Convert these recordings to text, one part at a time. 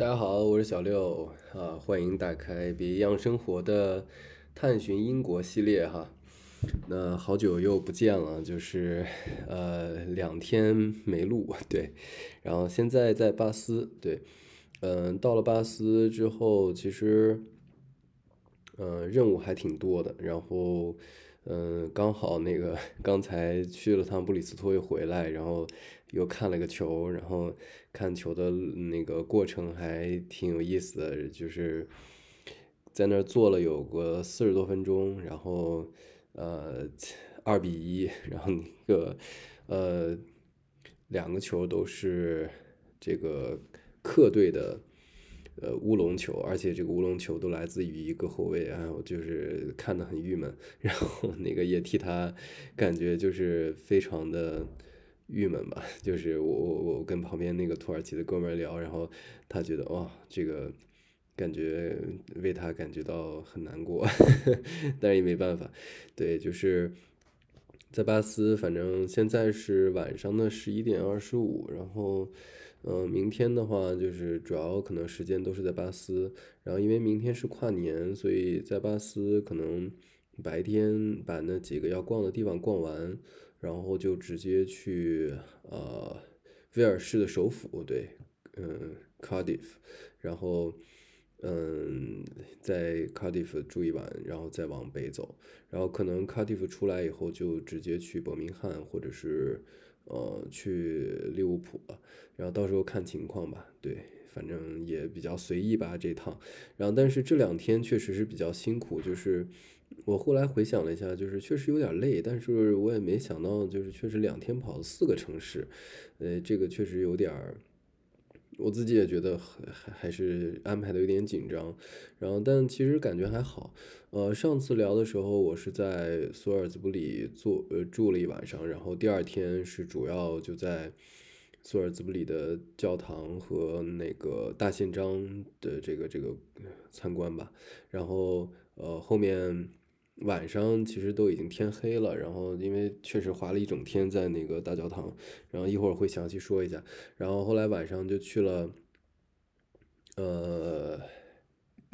大家好，我是小六啊，欢迎打开别样生活的探寻英国系列哈。那好久又不见了，就是呃两天没录，对。然后现在在巴斯，对，嗯，到了巴斯之后，其实嗯任务还挺多的，然后。嗯，刚好那个 刚才去了趟布里斯托又回来，然后又看了个球，然后看球的那个过程还挺有意思的，就是在那儿坐了有个四十多分钟，然后呃二比一，然后那个呃两个球都是这个客队的。呃，乌龙球，而且这个乌龙球都来自于一个后卫哎，我就是看得很郁闷，然后那个也替他感觉就是非常的郁闷吧，就是我我我跟旁边那个土耳其的哥们聊，然后他觉得哇，这个感觉为他感觉到很难过，但是也没办法，对，就是在巴斯，反正现在是晚上的十一点二十五，然后。嗯，明天的话就是主要可能时间都是在巴斯，然后因为明天是跨年，所以在巴斯可能白天把那几个要逛的地方逛完，然后就直接去呃威尔士的首府，对，嗯，Cardiff，然后嗯在 Cardiff 住一晚，然后再往北走，然后可能 Cardiff 出来以后就直接去伯明翰或者是。呃，去利物浦了，然后到时候看情况吧。对，反正也比较随意吧这趟。然后，但是这两天确实是比较辛苦，就是我后来回想了一下，就是确实有点累，但是我也没想到，就是确实两天跑了四个城市，呃，这个确实有点儿。我自己也觉得还还是安排的有点紧张，然后但其实感觉还好。呃，上次聊的时候，我是在索尔兹布里住呃住了一晚上，然后第二天是主要就在索尔兹布里的教堂和那个大宪章的这个这个参观吧，然后呃后面。晚上其实都已经天黑了，然后因为确实滑了一整天在那个大教堂，然后一会儿会详细说一下。然后后来晚上就去了，呃，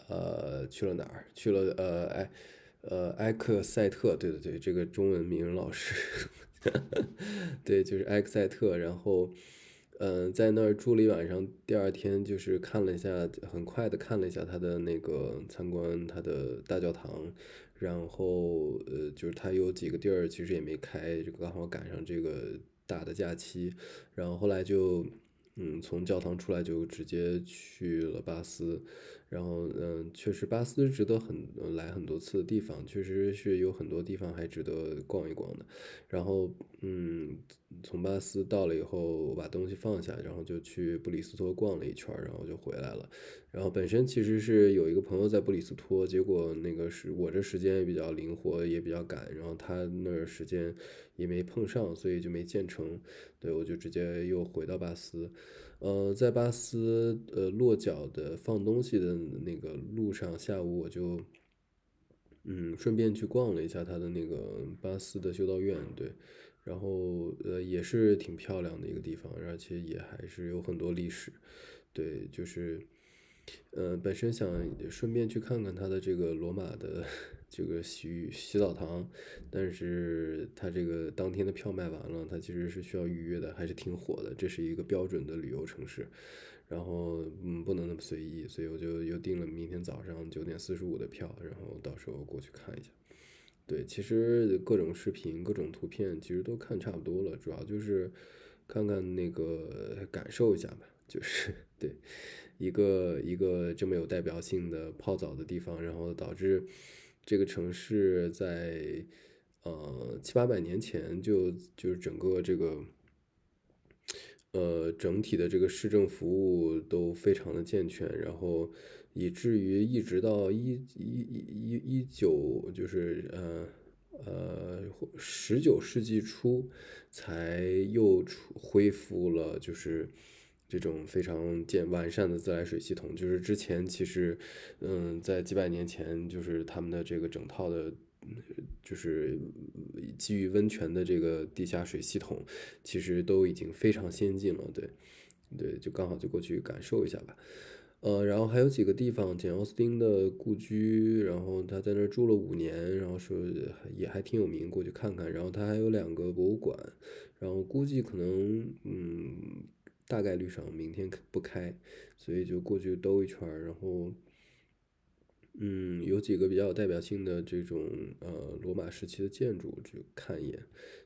呃，去了哪儿？去了呃，埃，呃，埃克塞特。对对对，这个中文名老师，对，就是埃克塞特。然后，嗯，在那儿住了一晚上，第二天就是看了一下，很快的看了一下他的那个参观他的大教堂。然后，呃，就是他有几个地儿其实也没开，就刚好赶上这个大的假期。然后后来就，嗯，从教堂出来就直接去了巴斯。然后，嗯，确实巴斯值得很来很多次的地方，确实是有很多地方还值得逛一逛的。然后，嗯，从巴斯到了以后，我把东西放下，然后就去布里斯托逛了一圈，然后就回来了。然后本身其实是有一个朋友在布里斯托，结果那个是我这时间也比较灵活，也比较赶，然后他那儿时间也没碰上，所以就没见成。对，我就直接又回到巴斯。呃，在巴斯呃落脚的放东西的那个路上，下午我就嗯顺便去逛了一下他的那个巴斯的修道院，对，然后呃也是挺漂亮的一个地方，而且也还是有很多历史，对，就是呃本身想顺便去看看他的这个罗马的。这个洗洗澡堂，但是他这个当天的票卖完了，他其实是需要预约的，还是挺火的。这是一个标准的旅游城市，然后嗯不能那么随意，所以我就又订了明天早上九点四十五的票，然后到时候过去看一下。对，其实各种视频、各种图片其实都看差不多了，主要就是看看那个感受一下吧，就是 对一个一个这么有代表性的泡澡的地方，然后导致。这个城市在呃七八百年前就就是整个这个呃整体的这个市政服务都非常的健全，然后以至于一直到一一一一九就是呃呃十九世纪初才又恢复了就是。这种非常健完善的自来水系统，就是之前其实，嗯，在几百年前，就是他们的这个整套的，就是基于温泉的这个地下水系统，其实都已经非常先进了。对，对，就刚好就过去感受一下吧。呃，然后还有几个地方，简奥斯汀的故居，然后他在那儿住了五年，然后说也还挺有名，过去看看。然后他还有两个博物馆，然后估计可能，嗯，大概率上明天不开，所以就过去兜一圈儿，然后，嗯，有几个比较有代表性的这种呃罗马时期的建筑就看一眼。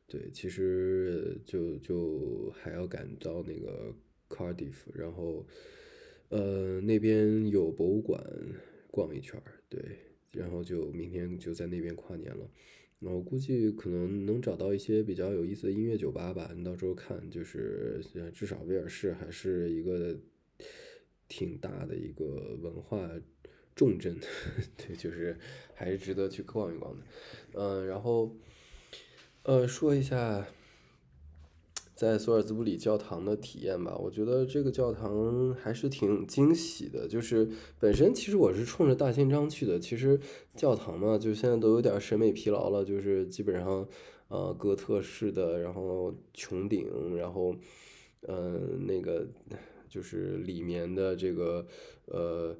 对，其实就就还要赶到那个 Cardiff，然后。呃，那边有博物馆，逛一圈儿，对，然后就明天就在那边跨年了。我估计可能能找到一些比较有意思的音乐酒吧吧，你到时候看，就是至少威尔士还是一个挺大的一个文化重镇，对，就是还是值得去逛一逛的。嗯，然后呃，说一下。在索尔兹布里教堂的体验吧，我觉得这个教堂还是挺惊喜的。就是本身其实我是冲着大宪章去的，其实教堂嘛，就现在都有点审美疲劳了，就是基本上，呃，哥特式的，然后穹顶，然后，嗯，那个就是里面的这个呃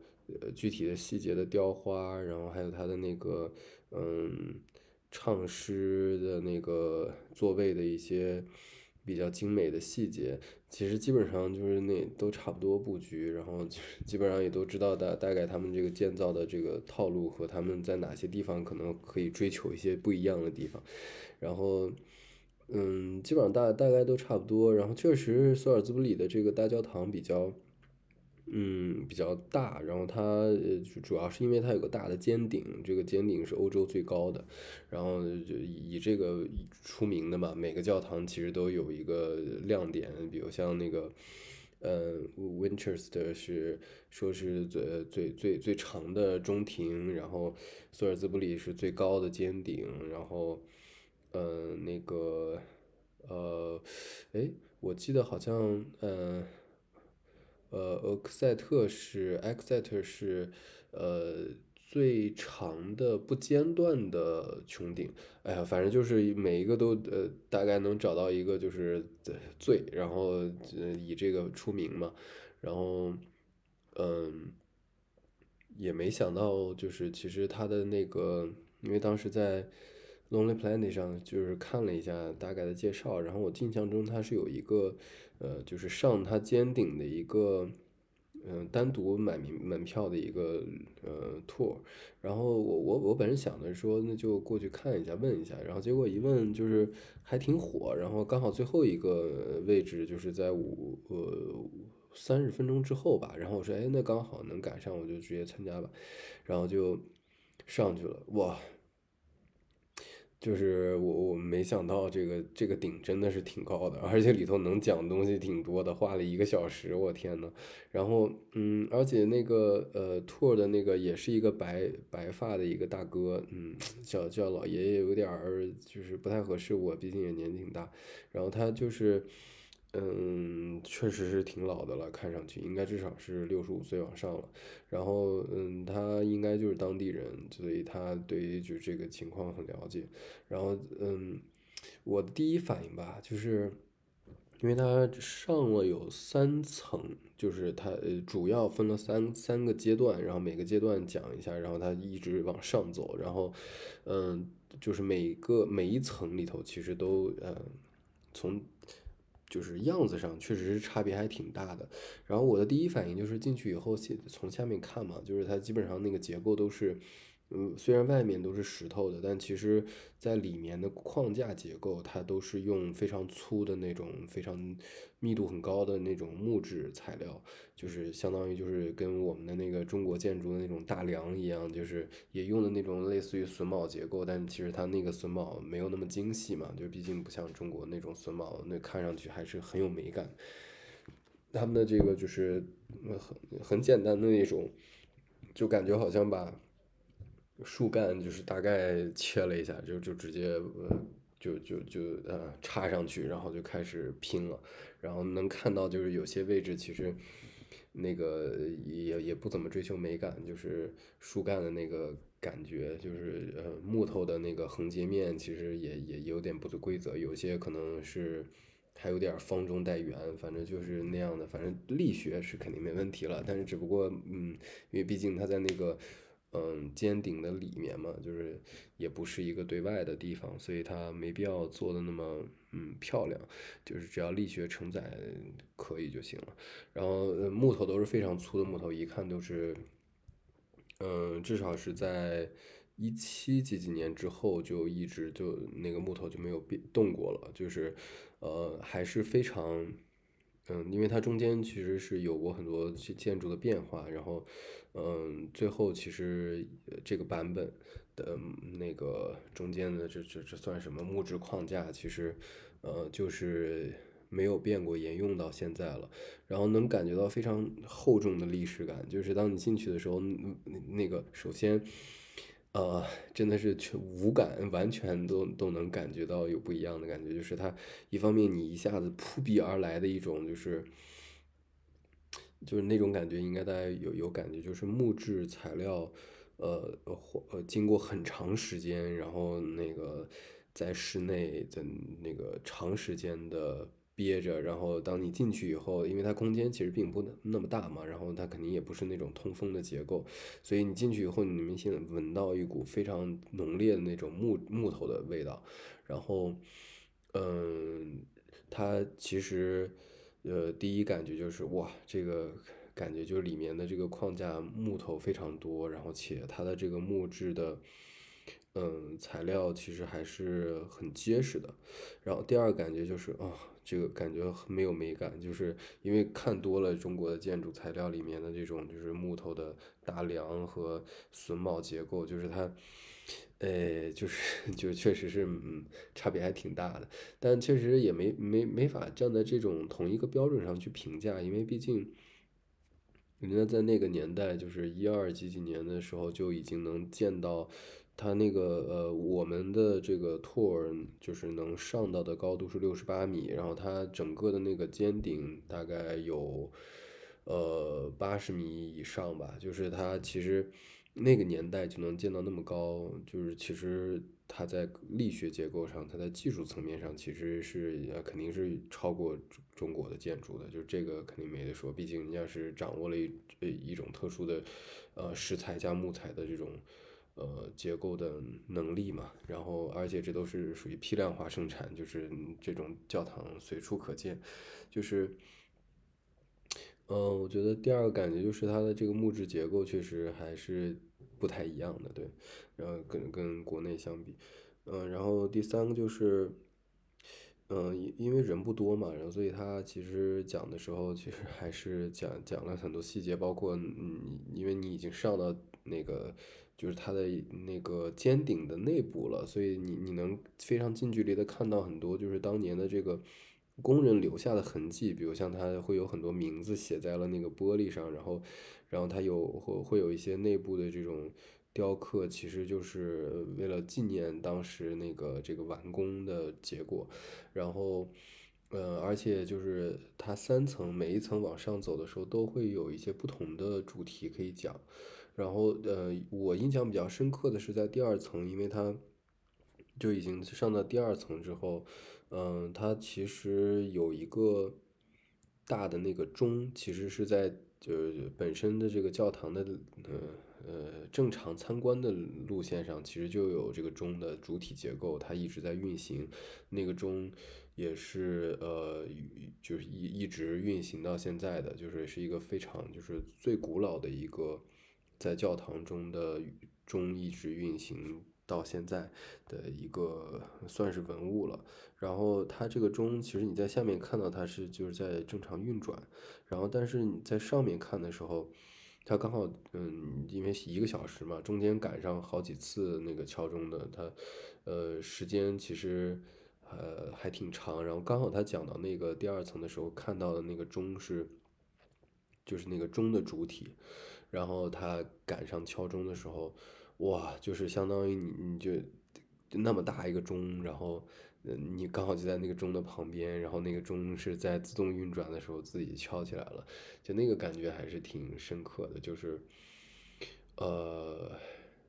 具体的细节的雕花，然后还有它的那个嗯唱诗的那个座位的一些。比较精美的细节，其实基本上就是那都差不多布局，然后基本上也都知道大大概他们这个建造的这个套路和他们在哪些地方可能可以追求一些不一样的地方，然后嗯，基本上大大概都差不多，然后确实索尔兹布里的这个大教堂比较。嗯，比较大，然后它呃主要是因为它有个大的尖顶，这个尖顶是欧洲最高的，然后就以这个出名的嘛。每个教堂其实都有一个亮点，比如像那个，呃，Winchester 是说是最最最最长的中庭，然后索尔兹布里是最高的尖顶，然后，呃，那个，呃，哎，我记得好像，嗯。呃，呃厄克塞特是埃克塞特是，呃，最长的不间断的穹顶。哎呀，反正就是每一个都呃，大概能找到一个就是最，然后呃以这个出名嘛。然后，嗯，也没想到就是其实他的那个，因为当时在 Lonely Planet 上就是看了一下大概的介绍，然后我印象中他是有一个。呃，就是上它尖顶的一个，嗯，单独买门门票的一个呃 tour，然后我我我本身想的说那就过去看一下问一下，然后结果一问就是还挺火，然后刚好最后一个位置就是在五呃三十分钟之后吧，然后我说哎那刚好能赶上，我就直接参加吧，然后就上去了，哇！就是我我没想到这个这个顶真的是挺高的，而且里头能讲东西挺多的，画了一个小时，我天呐，然后嗯，而且那个呃 tour 的那个也是一个白白发的一个大哥，嗯，叫叫老爷爷有点儿就是不太合适，我毕竟也年纪挺大，然后他就是。嗯，确实是挺老的了，看上去应该至少是六十五岁往上了。然后，嗯，他应该就是当地人，所以他对于就这个情况很了解。然后，嗯，我的第一反应吧，就是因为他上了有三层，就是他主要分了三三个阶段，然后每个阶段讲一下，然后他一直往上走，然后，嗯，就是每个每一层里头其实都，呃，从。就是样子上确实是差别还挺大的，然后我的第一反应就是进去以后，从下面看嘛，就是它基本上那个结构都是。嗯，虽然外面都是石头的，但其实在里面的框架结构，它都是用非常粗的那种、非常密度很高的那种木质材料，就是相当于就是跟我们的那个中国建筑的那种大梁一样，就是也用的那种类似于榫卯结构，但其实它那个榫卯没有那么精细嘛，就毕竟不像中国那种榫卯，那看上去还是很有美感。他们的这个就是很很简单的那种，就感觉好像把。树干就是大概切了一下，就就直接就就就呃插上去，然后就开始拼了。然后能看到就是有些位置其实那个也也不怎么追求美感，就是树干的那个感觉，就是呃木头的那个横截面其实也也有点不规则，有些可能是还有点方中带圆，反正就是那样的。反正力学是肯定没问题了，但是只不过，嗯，因为毕竟它在那个，嗯，尖顶的里面嘛，就是也不是一个对外的地方，所以它没必要做的那么，嗯，漂亮。就是只要力学承载可以就行了。然后木头都是非常粗的木头，一看都是，嗯，至少是在。一七几几年之后就一直就那个木头就没有变动过了，就是，呃，还是非常，嗯，因为它中间其实是有过很多建筑的变化，然后，嗯，最后其实这个版本的那个中间的这这这算什么木质框架，其实，呃，就是没有变过，沿用到现在了，然后能感觉到非常厚重的历史感，就是当你进去的时候，那个首先。呃，真的是全无感，完全都都能感觉到有不一样的感觉。就是它一方面你一下子扑鼻而来的一种，就是就是那种感觉，应该大家有有感觉，就是木质材料，呃呃经过很长时间，然后那个在室内的那个长时间的。憋着，然后当你进去以后，因为它空间其实并不那么大嘛，然后它肯定也不是那种通风的结构，所以你进去以后，你明显闻到一股非常浓烈的那种木木头的味道。然后，嗯，它其实，呃，第一感觉就是哇，这个感觉就是里面的这个框架木头非常多，然后且它的这个木质的。嗯，材料其实还是很结实的。然后第二感觉就是啊，这个感觉很没有美感，就是因为看多了中国的建筑材料里面的这种就是木头的大梁和榫卯结构，就是它，呃，就是 就确实是嗯，差别还挺大的。但确实也没没没法站在这种同一个标准上去评价，因为毕竟人家在那个年代，就是一二几几年的时候就已经能见到。它那个呃，我们的这个 tour 就是能上到的高度是六十八米，然后它整个的那个尖顶大概有呃八十米以上吧，就是它其实那个年代就能建到那么高，就是其实它在力学结构上，它在技术层面上其实是肯定是超过中国的建筑的，就这个肯定没得说，毕竟人家是掌握了一一种特殊的呃石材加木材的这种。呃，结构的能力嘛，然后而且这都是属于批量化生产，就是这种教堂随处可见，就是，嗯，我觉得第二个感觉就是它的这个木质结构确实还是不太一样的，对，然后跟跟国内相比，嗯，然后第三个就是，嗯，因因为人不多嘛，然后所以他其实讲的时候其实还是讲讲了很多细节，包括嗯，因为你已经上到那个。就是它的那个尖顶的内部了，所以你你能非常近距离的看到很多，就是当年的这个工人留下的痕迹，比如像它会有很多名字写在了那个玻璃上，然后，然后它有会会有一些内部的这种雕刻，其实就是为了纪念当时那个这个完工的结果，然后，呃，而且就是它三层，每一层往上走的时候都会有一些不同的主题可以讲。然后，呃，我印象比较深刻的是在第二层，因为它就已经上到第二层之后，嗯，它其实有一个大的那个钟，其实是在就是本身的这个教堂的，呃呃，正常参观的路线上，其实就有这个钟的主体结构，它一直在运行，那个钟也是呃，就是一一直运行到现在的，就是是一个非常就是最古老的一个。在教堂中的钟一直运行到现在的一个算是文物了。然后它这个钟，其实你在下面看到它是就是在正常运转，然后但是你在上面看的时候，它刚好嗯，因为一个小时嘛，中间赶上好几次那个敲钟的，它呃时间其实呃还挺长。然后刚好他讲到那个第二层的时候，看到的那个钟是就是那个钟的主体。然后他赶上敲钟的时候，哇，就是相当于你你就那么大一个钟，然后嗯，你刚好就在那个钟的旁边，然后那个钟是在自动运转的时候自己敲起来了，就那个感觉还是挺深刻的，就是呃，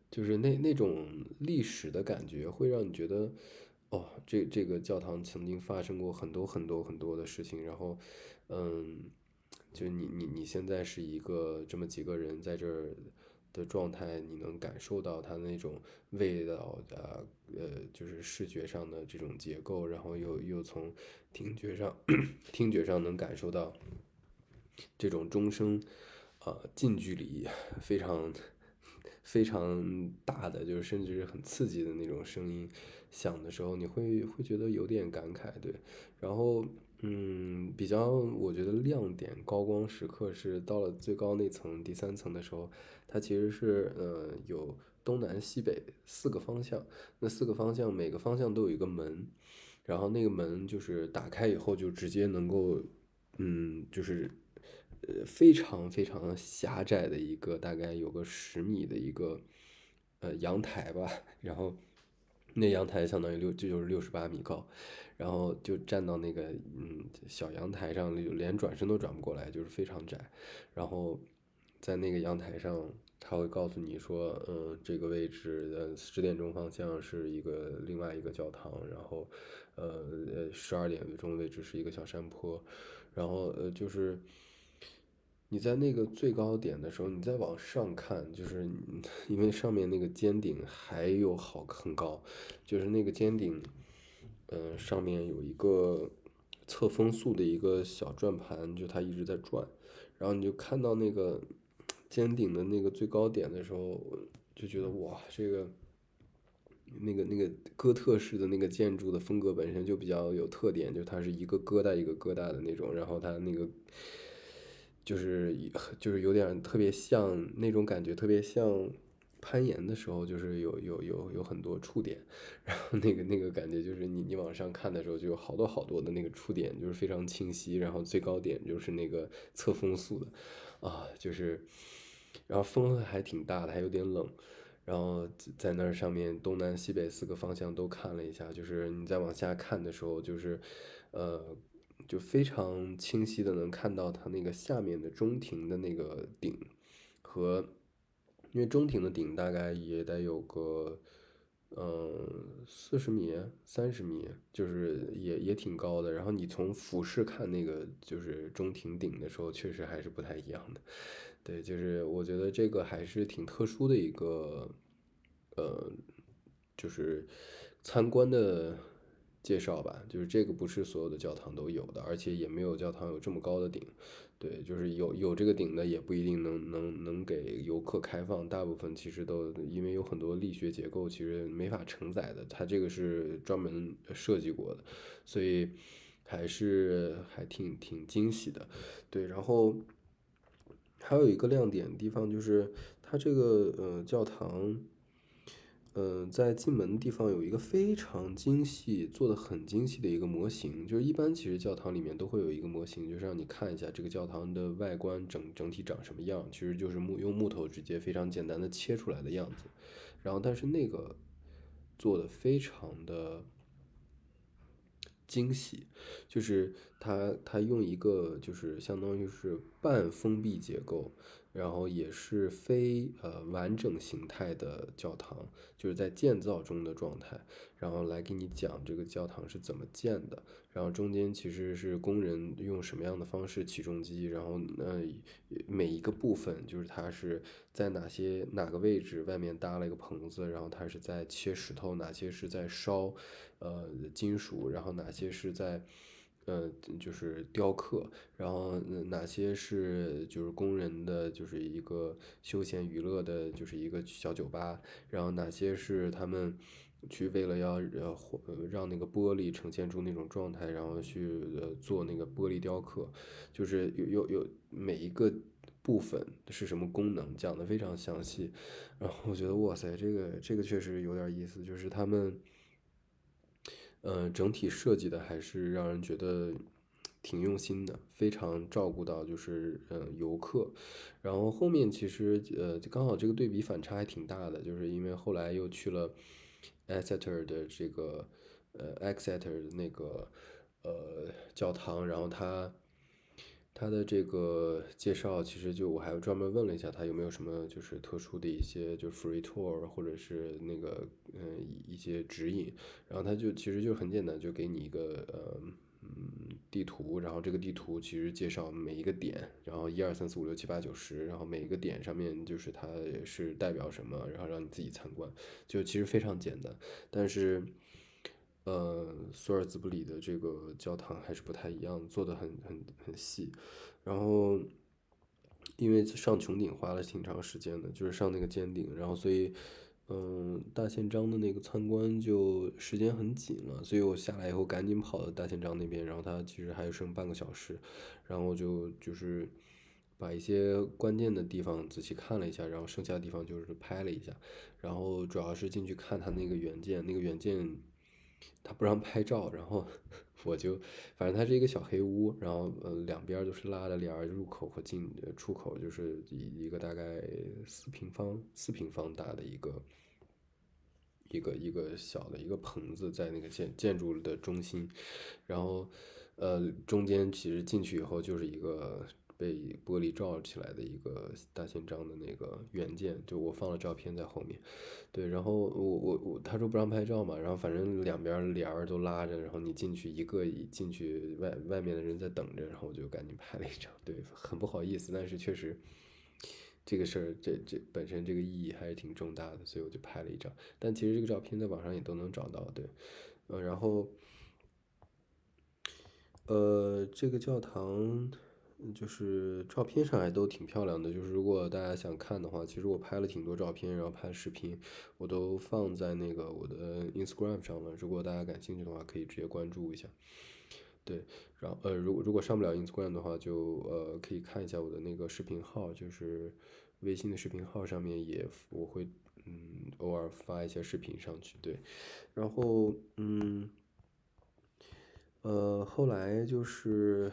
就是那那种历史的感觉会让你觉得哦，这这个教堂曾经发生过很多很多很多的事情，然后，嗯，就你你你现在是一个这么几个人在这儿的状态，你能感受到它那种味道的，呃，就是视觉上的这种结构，然后又又从听觉上听觉上能感受到这种钟声，啊，近距离非常非常大的，就是甚至是很刺激的那种声音。响的时候，你会会觉得有点感慨，对。然后，嗯，比较我觉得亮点高光时刻是到了最高那层第三层的时候，它其实是呃有东南西北四个方向，那四个方向每个方向都有一个门，然后那个门就是打开以后就直接能够，嗯，就是呃非常非常狭窄的一个大概有个十米的一个呃阳台吧，然后。那阳台相当于六，这就是六十八米高，然后就站到那个嗯小阳台上，连转身都转不过来，就是非常窄。然后在那个阳台上，他会告诉你说，嗯，这个位置的十点钟方向是一个另外一个教堂，然后呃十二点钟位置是一个小山坡，然后呃就是。你在那个最高点的时候，你再往上看，就是 因为上面那个尖顶还有好很高，就是那个尖顶，嗯，上面有一个测风速的一个小转盘，就它一直在转，然后你就看到那个尖顶的那个最高点的时候，就觉得哇，这个那个那个哥特式的那个建筑的风格本身就比较有特点，就它是一个疙瘩一个疙瘩的那种，然后它那个。就是就是有点特别像那种感觉，特别像攀岩的时候，就是有有有有很多触点，然后那个那个感觉就是你你往上看的时候，就有好多好多的那个触点，就是非常清晰。然后最高点就是那个测风速的，啊，就是，然后风还挺大的，还有点冷。然后在那上面东南西北四个方向都看了一下，就是你再往下看的时候，就是呃。就非常清晰的能看到它那个下面的中庭的那个顶，和因为中庭的顶大概也得有个嗯四十米三十米，就是也也挺高的。然后你从俯视看那个就是中庭顶的时候，确实还是不太一样的。对，就是我觉得这个还是挺特殊的一个呃，就是参观的。介绍吧，就是这个不是所有的教堂都有的，而且也没有教堂有这么高的顶。对，就是有有这个顶的也不一定能能能给游客开放，大部分其实都因为有很多力学结构其实没法承载的，它这个是专门设计过的，所以还是还挺挺惊喜的。对，然后还有一个亮点地方就是它这个呃教堂。嗯，在进门的地方有一个非常精细、做的很精细的一个模型，就是一般其实教堂里面都会有一个模型，就是让你看一下这个教堂的外观整整体长什么样，其实就是木用木头直接非常简单的切出来的样子。然后，但是那个做的非常的精细，就是它它用一个就是相当于是半封闭结构。然后也是非呃完整形态的教堂，就是在建造中的状态。然后来给你讲这个教堂是怎么建的，然后中间其实是工人用什么样的方式起重机，然后呃每一个部分就是它是在哪些哪个位置外面搭了一个棚子，然后它是在切石头，哪些是在烧呃金属，然后哪些是在。呃，就是雕刻，然后哪些是就是工人的，就是一个休闲娱乐的，就是一个小酒吧，然后哪些是他们去为了要呃让那个玻璃呈现出那种状态，然后去呃做那个玻璃雕刻，就是有有有每一个部分是什么功能，讲的非常详细，然后我觉得哇塞，这个这个确实有点意思，就是他们。嗯，整体设计的还是让人觉得挺用心的，非常照顾到就是嗯游客。然后后面其实呃刚好这个对比反差还挺大的，就是因为后来又去了 Exeter 的这个呃 Exeter 的那个呃教堂，然后它他的这个介绍，其实就我还专门问了一下他有没有什么就是特殊的一些就 free tour 或者是那个嗯一些指引，然后他就其实就很简单，就给你一个呃嗯地图，然后这个地图其实介绍每一个点，然后一二三四五六七八九十，然后每一个点上面就是它是代表什么，然后让你自己参观，就其实非常简单，但是。呃，索尔兹布里的这个教堂还是不太一样，做的很很很细。然后，因为上穹顶花了挺长时间的，就是上那个尖顶，然后所以，嗯，大宪章的那个参观就时间很紧了，所以我下来以后赶紧跑到大宪章那边，然后它其实还有剩半个小时，然后就就是把一些关键的地方仔细看了一下，然后剩下的地方就是拍了一下，然后主要是进去看它那个原件，那个原件。他不让拍照，然后 我就，反正它是一个小黑屋，然后呃两边都是拉的帘，入口和进出口就是一一个大概四平方四平方大的一个一个一个小的一个棚子在那个建建筑的中心，然后呃中间其实进去以后就是一个。被玻璃罩起来的一个大宪章的那个原件，就我放了照片在后面，对，然后我我我他说不让拍照嘛，然后反正两边帘儿都拉着，然后你进去一个一进去，外外面的人在等着，然后我就赶紧拍了一张，对，很不好意思，但是确实这个事儿这这本身这个意义还是挺重大的，所以我就拍了一张，但其实这个照片在网上也都能找到，对，呃，然后呃这个教堂。就是照片上还都挺漂亮的，就是如果大家想看的话，其实我拍了挺多照片，然后拍视频，我都放在那个我的 Instagram 上了。如果大家感兴趣的话，可以直接关注一下。对，然后呃，如果如果上不了 Instagram 的话，就呃可以看一下我的那个视频号，就是微信的视频号上面也我会嗯偶尔发一些视频上去。对，然后嗯呃后来就是。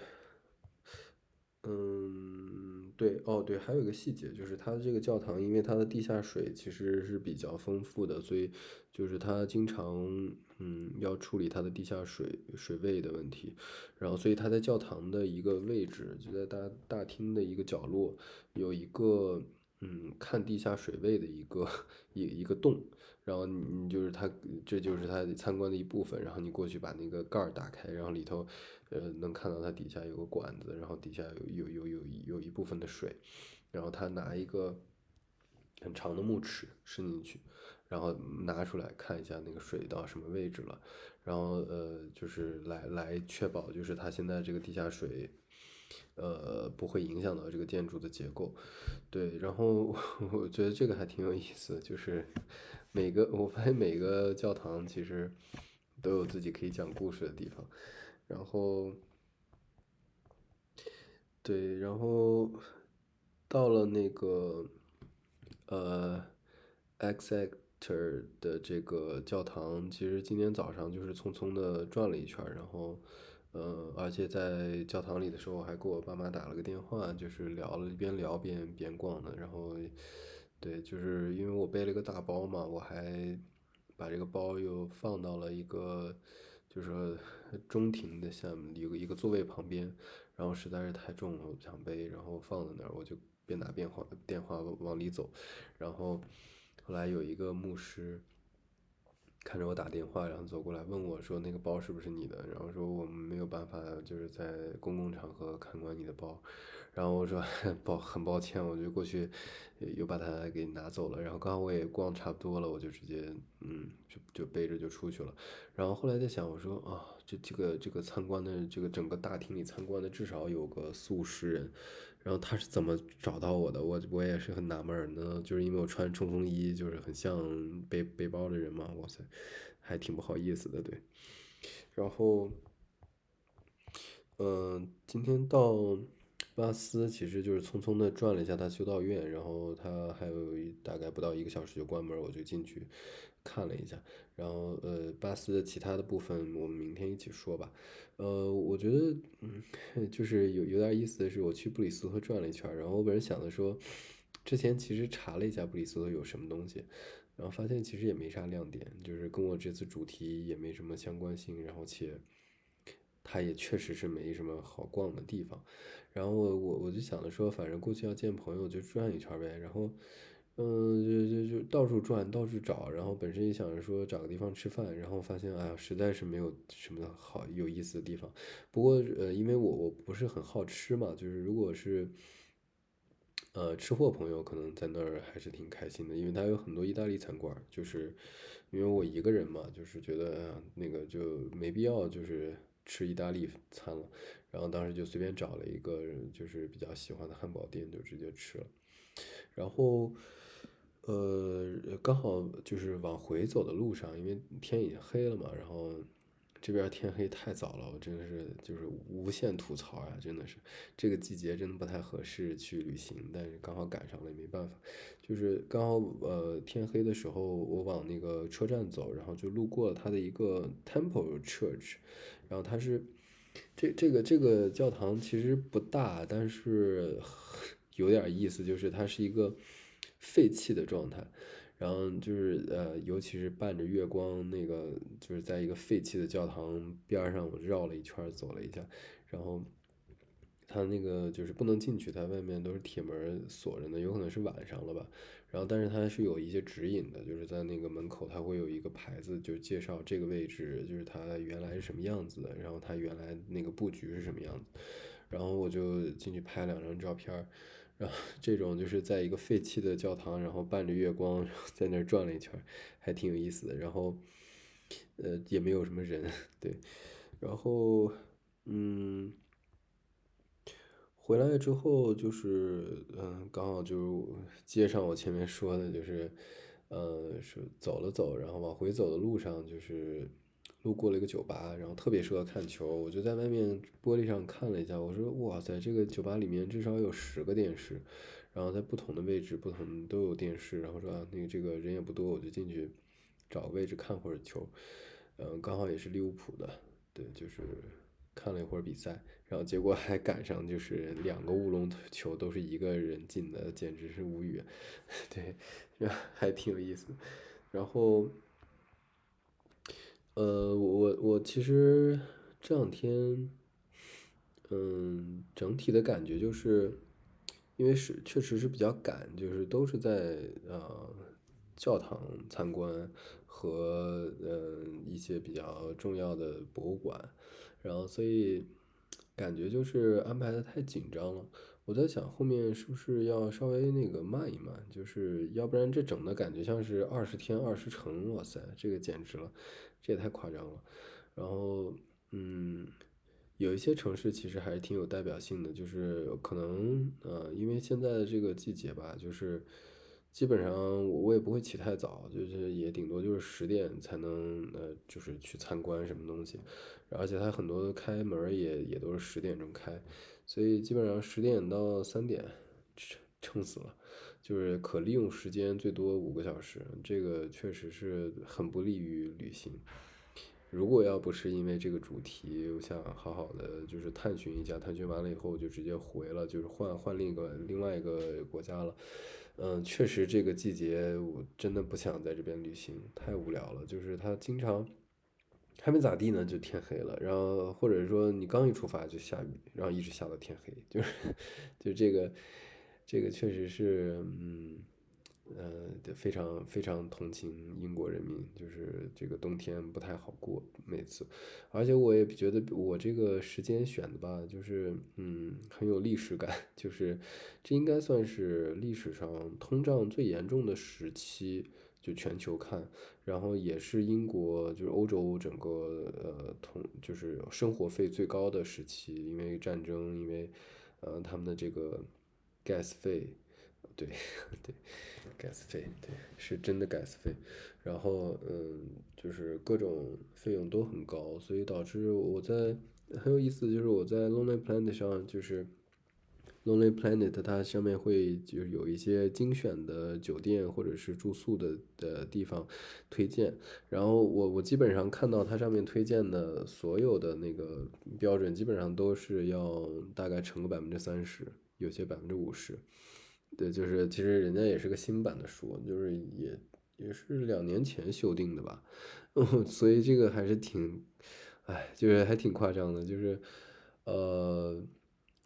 嗯，对，哦，对，还有一个细节，就是它的这个教堂，因为它的地下水其实是比较丰富的，所以就是它经常，嗯，要处理它的地下水水位的问题。然后，所以它在教堂的一个位置，就在大大厅的一个角落，有一个，嗯，看地下水位的一个一一个洞。然后你你就是它，这就是它参观的一部分。然后你过去把那个盖儿打开，然后里头。呃，能看到它底下有个管子，然后底下有有有有有一部分的水，然后他拿一个很长的木尺伸进去，然后拿出来看一下那个水到什么位置了，然后呃，就是来来确保就是它现在这个地下水，呃，不会影响到这个建筑的结构，对，然后我觉得这个还挺有意思，就是每个我发现每个教堂其实都有自己可以讲故事的地方。然后，对，然后到了那个呃，Exeter 的这个教堂，其实今天早上就是匆匆的转了一圈，然后，呃，而且在教堂里的时候还给我爸妈打了个电话，就是聊了一边聊边边逛的，然后，对，就是因为我背了个大包嘛，我还把这个包又放到了一个。就是说中庭的下面有个一个座位旁边，然后实在是太重了，我不想背，然后放在那儿，我就边打电话电话往里走，然后后来有一个牧师看着我打电话，然后走过来问我说：“那个包是不是你的？”然后说我们没有办法就是在公共场合看管你的包。然后我说 抱很抱歉，我就过去又把它给拿走了。然后刚好我也逛差不多了，我就直接嗯就就背着就出去了。然后后来在想，我说啊，这这个这个参观的这个整个大厅里参观的至少有个四五十人。然后他是怎么找到我的？我我也是很纳闷呢，就是因为我穿冲锋衣，就是很像背背包的人嘛。哇塞，还挺不好意思的，对。然后嗯，今天到。巴斯其实就是匆匆的转了一下他修道院，然后他还有大概不到一个小时就关门，我就进去看了一下。然后呃，巴斯的其他的部分我们明天一起说吧。呃，我觉得嗯，就是有有点意思的是，我去布里斯托转了一圈，然后我本人想的说，之前其实查了一下布里斯托有什么东西，然后发现其实也没啥亮点，就是跟我这次主题也没什么相关性，然后且。它也确实是没什么好逛的地方。然后我我我就想着说，反正过去要见朋友就转一圈呗。然后，嗯，就就就到处转，到处找。然后本身也想着说找个地方吃饭，然后发现哎呀，实在是没有什么好有意思的地方。不过呃，因为我我不是很好吃嘛，就是如果是。呃，吃货朋友可能在那儿还是挺开心的，因为他有很多意大利餐馆。就是因为我一个人嘛，就是觉得哎呀那个就没必要就是吃意大利餐了。然后当时就随便找了一个就是比较喜欢的汉堡店，就直接吃了。然后呃，刚好就是往回走的路上，因为天已经黑了嘛，然后。这边天黑太早了，我真的是就是无限吐槽呀！真的是这个季节真的不太合适去旅行，但是刚好赶上了也没办法。就是刚好呃天黑的时候，我往那个车站走，然后就路过了它的一个 Temple Church，然后它是这这个这个教堂其实不大，但是 有点意思，就是它是一个废弃的状态。然后就是呃，尤其是伴着月光，那个就是在一个废弃的教堂边上，我绕了一圈，走了一下，然后它那个就是不能进去，它外面都是铁门锁着呢，有可能是晚上了吧。然后但是它是有一些指引的，就是在那个门口，它会有一个牌子，就介绍这个位置，就是它原来是什么样子的，然后它原来那个布局是什么样子。然后我就进去拍两张照片。然后 这种就是在一个废弃的教堂，然后伴着月光在那儿转了一圈，还挺有意思的。然后，呃，也没有什么人，对。然后，嗯，回来之后就是，嗯，刚好就接上我前面说的，就是，呃，是走了走，然后往回走的路上就是。路过了一个酒吧，然后特别适合看球，我就在外面玻璃上看了一下，我说哇塞，这个酒吧里面至少有十个电视，然后在不同的位置，不同都有电视，然后说啊，那个这个人也不多，我就进去找个位置看会儿球，嗯，刚好也是利物浦的，对，就是看了一会儿比赛，然后结果还赶上就是两个乌龙球都是一个人进的，简直是无语，对，还挺有意思，然后。呃，我我其实这两天，嗯，整体的感觉就是，因为是确实是比较赶，就是都是在呃教堂参观和嗯一些比较重要的博物馆，然后所以感觉就是安排的太紧张了。我在想后面是不是要稍微那个慢一慢，就是要不然这整的感觉像是二十天二十城，哇塞，这个简直了。这也太夸张了，然后，嗯，有一些城市其实还是挺有代表性的，就是可能，呃，因为现在的这个季节吧，就是基本上我我也不会起太早，就是也顶多就是十点才能，呃，就是去参观什么东西，而且它很多开门也也都是十点钟开，所以基本上十点到三点撑撑死了。就是可利用时间最多五个小时，这个确实是很不利于旅行。如果要不是因为这个主题，我想好好的就是探寻一下，探寻完了以后就直接回了，就是换换另一个另外一个国家了。嗯，确实这个季节我真的不想在这边旅行，太无聊了。就是它经常还没咋地呢，就天黑了，然后或者说你刚一出发就下雨，然后一直下到天黑，就是 就这个。这个确实是，嗯，呃，非常非常同情英国人民，就是这个冬天不太好过每次，而且我也觉得我这个时间选的吧，就是嗯很有历史感，就是这应该算是历史上通胀最严重的时期，就全球看，然后也是英国就是欧洲整个呃通就是生活费最高的时期，因为战争，因为呃他们的这个。gas 费，对 对，gas 费，对，是真的 gas 费。然后，嗯，就是各种费用都很高，所以导致我在很有意思，就是我在 Lonely Planet 上，就是 Lonely Planet 它上面会就是有一些精选的酒店或者是住宿的的地方推荐。然后我我基本上看到它上面推荐的所有的那个标准，基本上都是要大概乘个百分之三十。有些百分之五十，对，就是其实人家也是个新版的书，就是也也是两年前修订的吧，所以这个还是挺，哎，就是还挺夸张的，就是呃。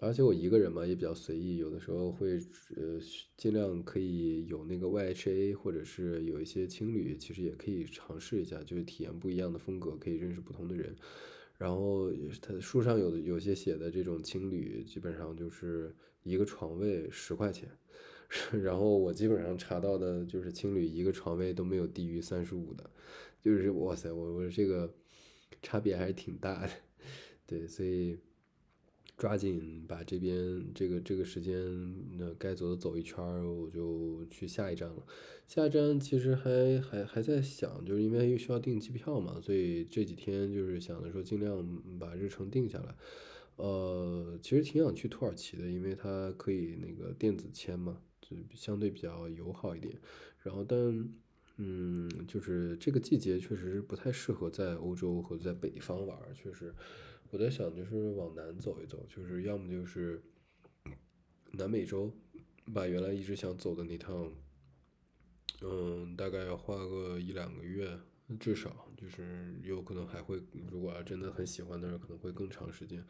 而且我一个人嘛，也比较随意，有的时候会呃尽量可以有那个 YHA，或者是有一些青旅，其实也可以尝试一下，就是体验不一样的风格，可以认识不同的人。然后他书上有有些写的这种青旅，基本上就是一个床位十块钱，然后我基本上查到的就是青旅一个床位都没有低于三十五的，就是哇塞，我我这个差别还是挺大的，对，所以。抓紧把这边这个这个时间，那该走的走一圈，我就去下一站了。下一站其实还还还在想，就是因为又需要订机票嘛，所以这几天就是想着说尽量把日程定下来。呃，其实挺想去土耳其的，因为它可以那个电子签嘛，就相对比较友好一点。然后但嗯，就是这个季节确实是不太适合在欧洲和在北方玩，确实。我在想，就是往南走一走，就是要么就是南美洲，把原来一直想走的那趟，嗯，大概要花个一两个月，至少就是有可能还会，如果真的很喜欢那儿，可能会更长时间，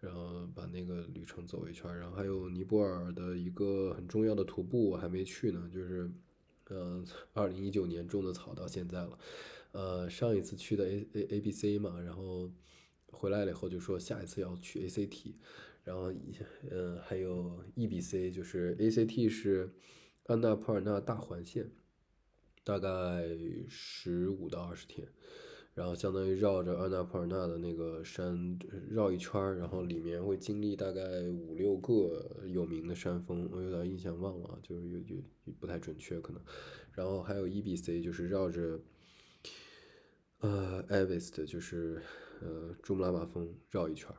然后把那个旅程走一圈，然后还有尼泊尔的一个很重要的徒步我还没去呢，就是，嗯，二零一九年种的草到现在了，呃，上一次去的 A A A B C 嘛，然后。回来了以后就说下一次要去 ACT，然后嗯还有 EBC，就是 ACT 是安纳普尔纳大环线，大概十五到二十天，然后相当于绕着安纳普尔纳的那个山绕一圈儿，然后里面会经历大概五六个有名的山峰，我有点印象忘了，就是有有不太准确可能，然后还有 EBC 就是绕着呃 Everest 就是。呃，珠穆朗玛峰绕一圈儿，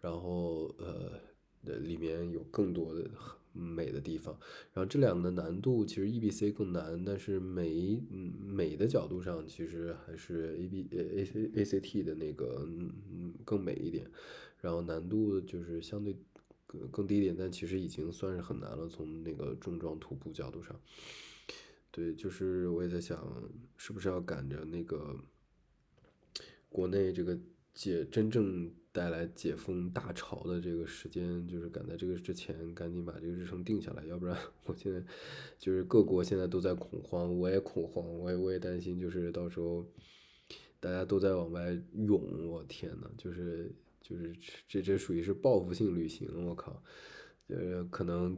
然后呃，里面有更多的美的地方。然后这两个难度其实 E B C 更难，但是美美的角度上其实还是 A B A C A C T 的那个嗯更美一点。然后难度就是相对更低一点，但其实已经算是很难了。从那个重装徒步角度上，对，就是我也在想，是不是要赶着那个国内这个。解真正带来解封大潮的这个时间，就是赶在这个之前，赶紧把这个日程定下来，要不然 我现在就是各国现在都在恐慌，我也恐慌，我也我也担心，就是到时候大家都在往外涌，我天呐，就是就是这这属于是报复性旅行，我靠，呃，可能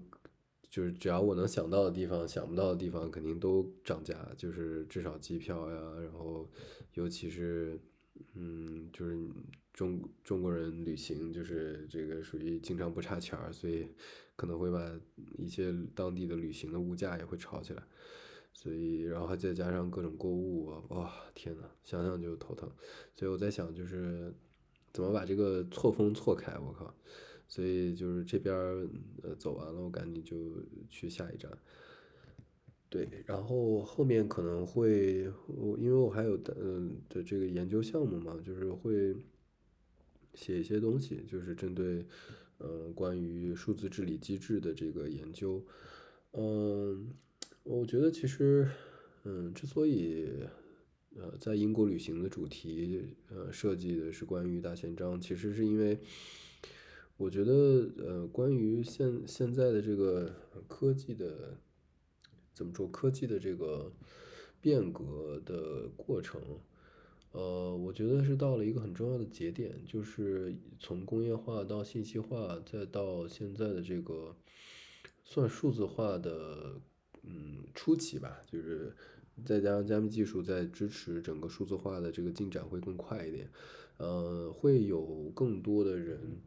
就是只要我能想到的地方，想不到的地方肯定都涨价，就是至少机票呀，然后尤其是。嗯，就是中中国人旅行，就是这个属于经常不差钱儿，所以可能会把一些当地的旅行的物价也会炒起来，所以然后再加上各种购物，哇，天呐，想想就头疼。所以我在想，就是怎么把这个错峰错开，我靠！所以就是这边呃走完了，我赶紧就去下一站。对，然后后面可能会我因为我还有的嗯的这个研究项目嘛，就是会写一些东西，就是针对嗯关于数字治理机制的这个研究。嗯，我觉得其实嗯之所以呃在英国旅行的主题呃设计的是关于大宪章，其实是因为我觉得呃关于现现在的这个科技的。怎么说科技的这个变革的过程？呃，我觉得是到了一个很重要的节点，就是从工业化到信息化，再到现在的这个算数字化的嗯初期吧，就是再加上加密技术在支持整个数字化的这个进展会更快一点，呃，会有更多的人，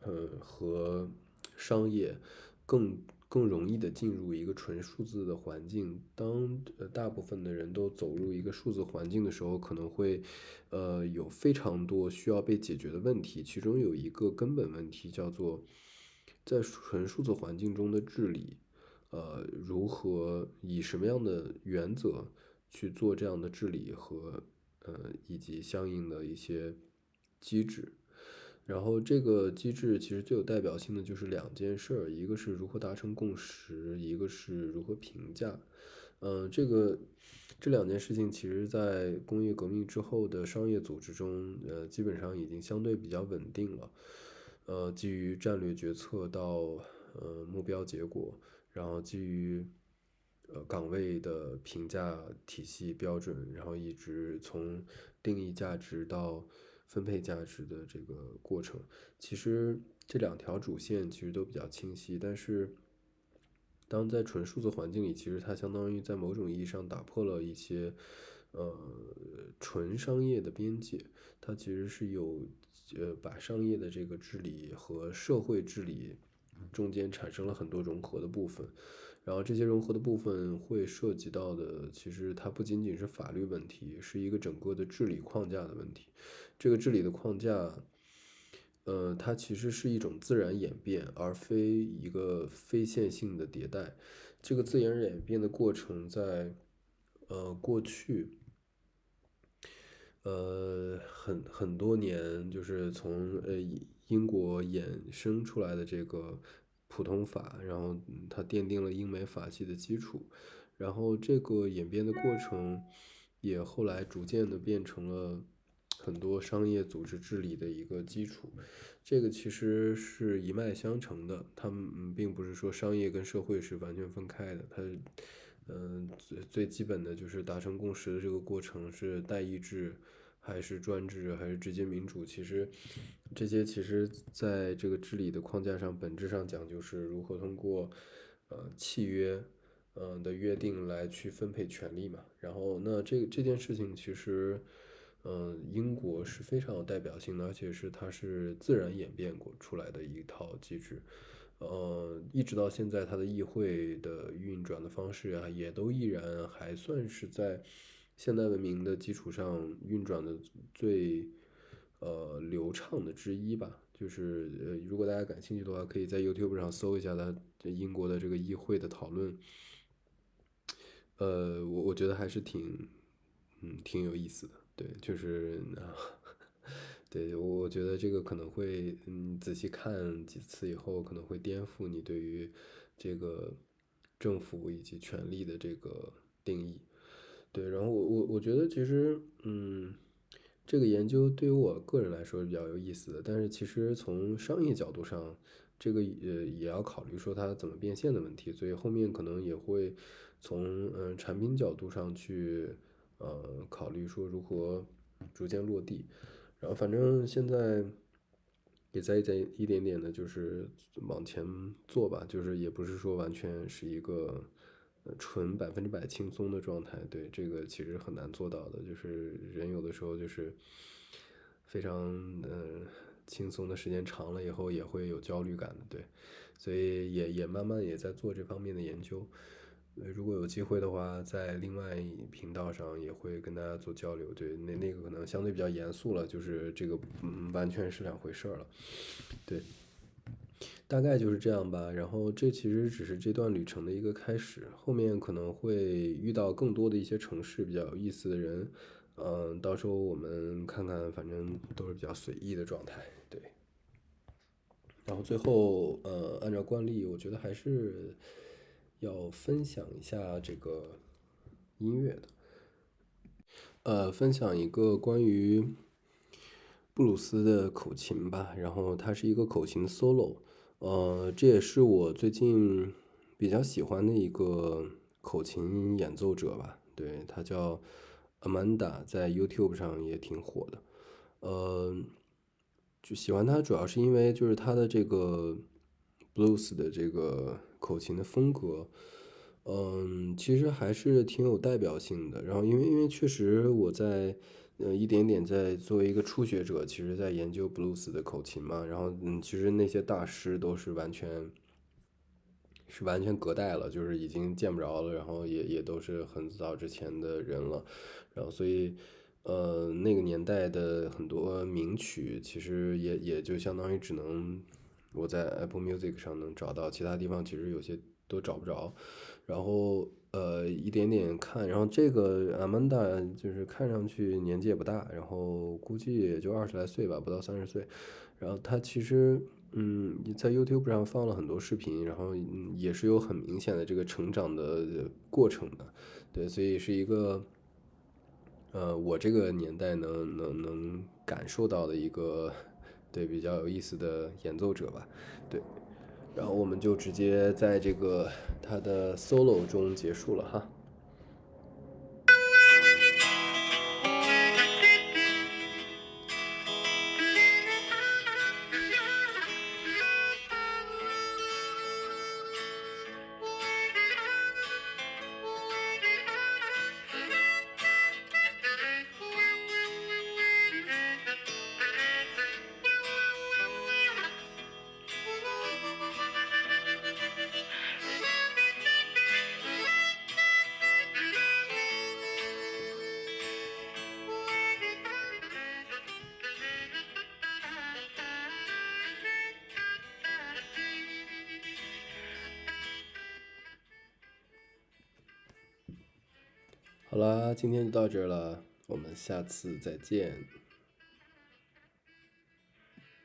呃和商业更。更容易的进入一个纯数字的环境。当呃大部分的人都走入一个数字环境的时候，可能会，呃有非常多需要被解决的问题。其中有一个根本问题叫做，在纯数字环境中的治理，呃如何以什么样的原则去做这样的治理和呃以及相应的一些机制。然后这个机制其实最有代表性的就是两件事儿，一个是如何达成共识，一个是如何评价。嗯，这个这两件事情其实，在工业革命之后的商业组织中，呃，基本上已经相对比较稳定了。呃，基于战略决策到呃目标结果，然后基于呃岗位的评价体系标准，然后一直从定义价值到分配价值的这个过程，其实这两条主线其实都比较清晰。但是，当在纯数字环境里，其实它相当于在某种意义上打破了一些呃纯商业的边界，它其实是有。呃，把商业的这个治理和社会治理中间产生了很多融合的部分，然后这些融合的部分会涉及到的，其实它不仅仅是法律问题，是一个整个的治理框架的问题。这个治理的框架，呃，它其实是一种自然演变，而非一个非线性的迭代。这个自然演变的过程，在呃过去。呃，很很多年，就是从呃英国衍生出来的这个普通法，然后它奠定了英美法系的基础，然后这个演变的过程，也后来逐渐的变成了很多商业组织治理的一个基础，这个其实是一脉相承的，他们并不是说商业跟社会是完全分开的，它，嗯，最最基本的就是达成共识的这个过程是代议制。还是专制，还是直接民主？其实，这些其实在这个治理的框架上，本质上讲就是如何通过，呃，契约，嗯的约定来去分配权利嘛。然后，那这这件事情其实，嗯，英国是非常有代表性的，而且是它是自然演变过出来的一套机制，呃，一直到现在，它的议会的运转的方式啊，也都依然还算是在。现代文明的基础上运转的最呃流畅的之一吧，就是呃如果大家感兴趣的话，可以在 YouTube 上搜一下它英国的这个议会的讨论，呃我我觉得还是挺嗯挺有意思的，对，就是啊，对我觉得这个可能会嗯仔细看几次以后，可能会颠覆你对于这个政府以及权力的这个定义。对，然后我我我觉得其实，嗯，这个研究对于我个人来说比较有意思的。但是其实从商业角度上，这个呃也要考虑说它怎么变现的问题。所以后面可能也会从嗯产品角度上去呃考虑说如何逐渐落地。然后反正现在也在在一点点的就是往前做吧，就是也不是说完全是一个。纯百分之百轻松的状态，对这个其实很难做到的。就是人有的时候就是非常嗯轻松的时间长了以后也会有焦虑感的，对，所以也也慢慢也在做这方面的研究。如果有机会的话，在另外频道上也会跟大家做交流。对，那那个可能相对比较严肃了，就是这个嗯完全是两回事儿了，对。大概就是这样吧，然后这其实只是这段旅程的一个开始，后面可能会遇到更多的一些城市比较有意思的人，嗯，到时候我们看看，反正都是比较随意的状态，对。然后最后，呃，按照惯例，我觉得还是要分享一下这个音乐的，呃，分享一个关于布鲁斯的口琴吧，然后它是一个口琴 solo。呃，这也是我最近比较喜欢的一个口琴演奏者吧。对他叫 Amanda，在 YouTube 上也挺火的。呃，就喜欢他主要是因为就是他的这个 blues 的这个口琴的风格，嗯，其实还是挺有代表性的。然后因为因为确实我在。呃，一点点在作为一个初学者，其实在研究布鲁斯的口琴嘛，然后嗯，其实那些大师都是完全，是完全隔代了，就是已经见不着了，然后也也都是很早之前的人了，然后所以呃那个年代的很多名曲，其实也也就相当于只能我在 Apple Music 上能找到，其他地方其实有些都找不着，然后呃一点点看，然后这个 Amanda 就是看上去年纪也不大，然后估计也就二十来岁吧，不到三十岁。然后他其实嗯在 YouTube 上放了很多视频，然后也是有很明显的这个成长的过程的，对，所以是一个呃我这个年代能能能感受到的一个对比较有意思的演奏者吧，对。然后我们就直接在这个他的 solo 中结束了哈。今天就到这儿了，我们下次再见。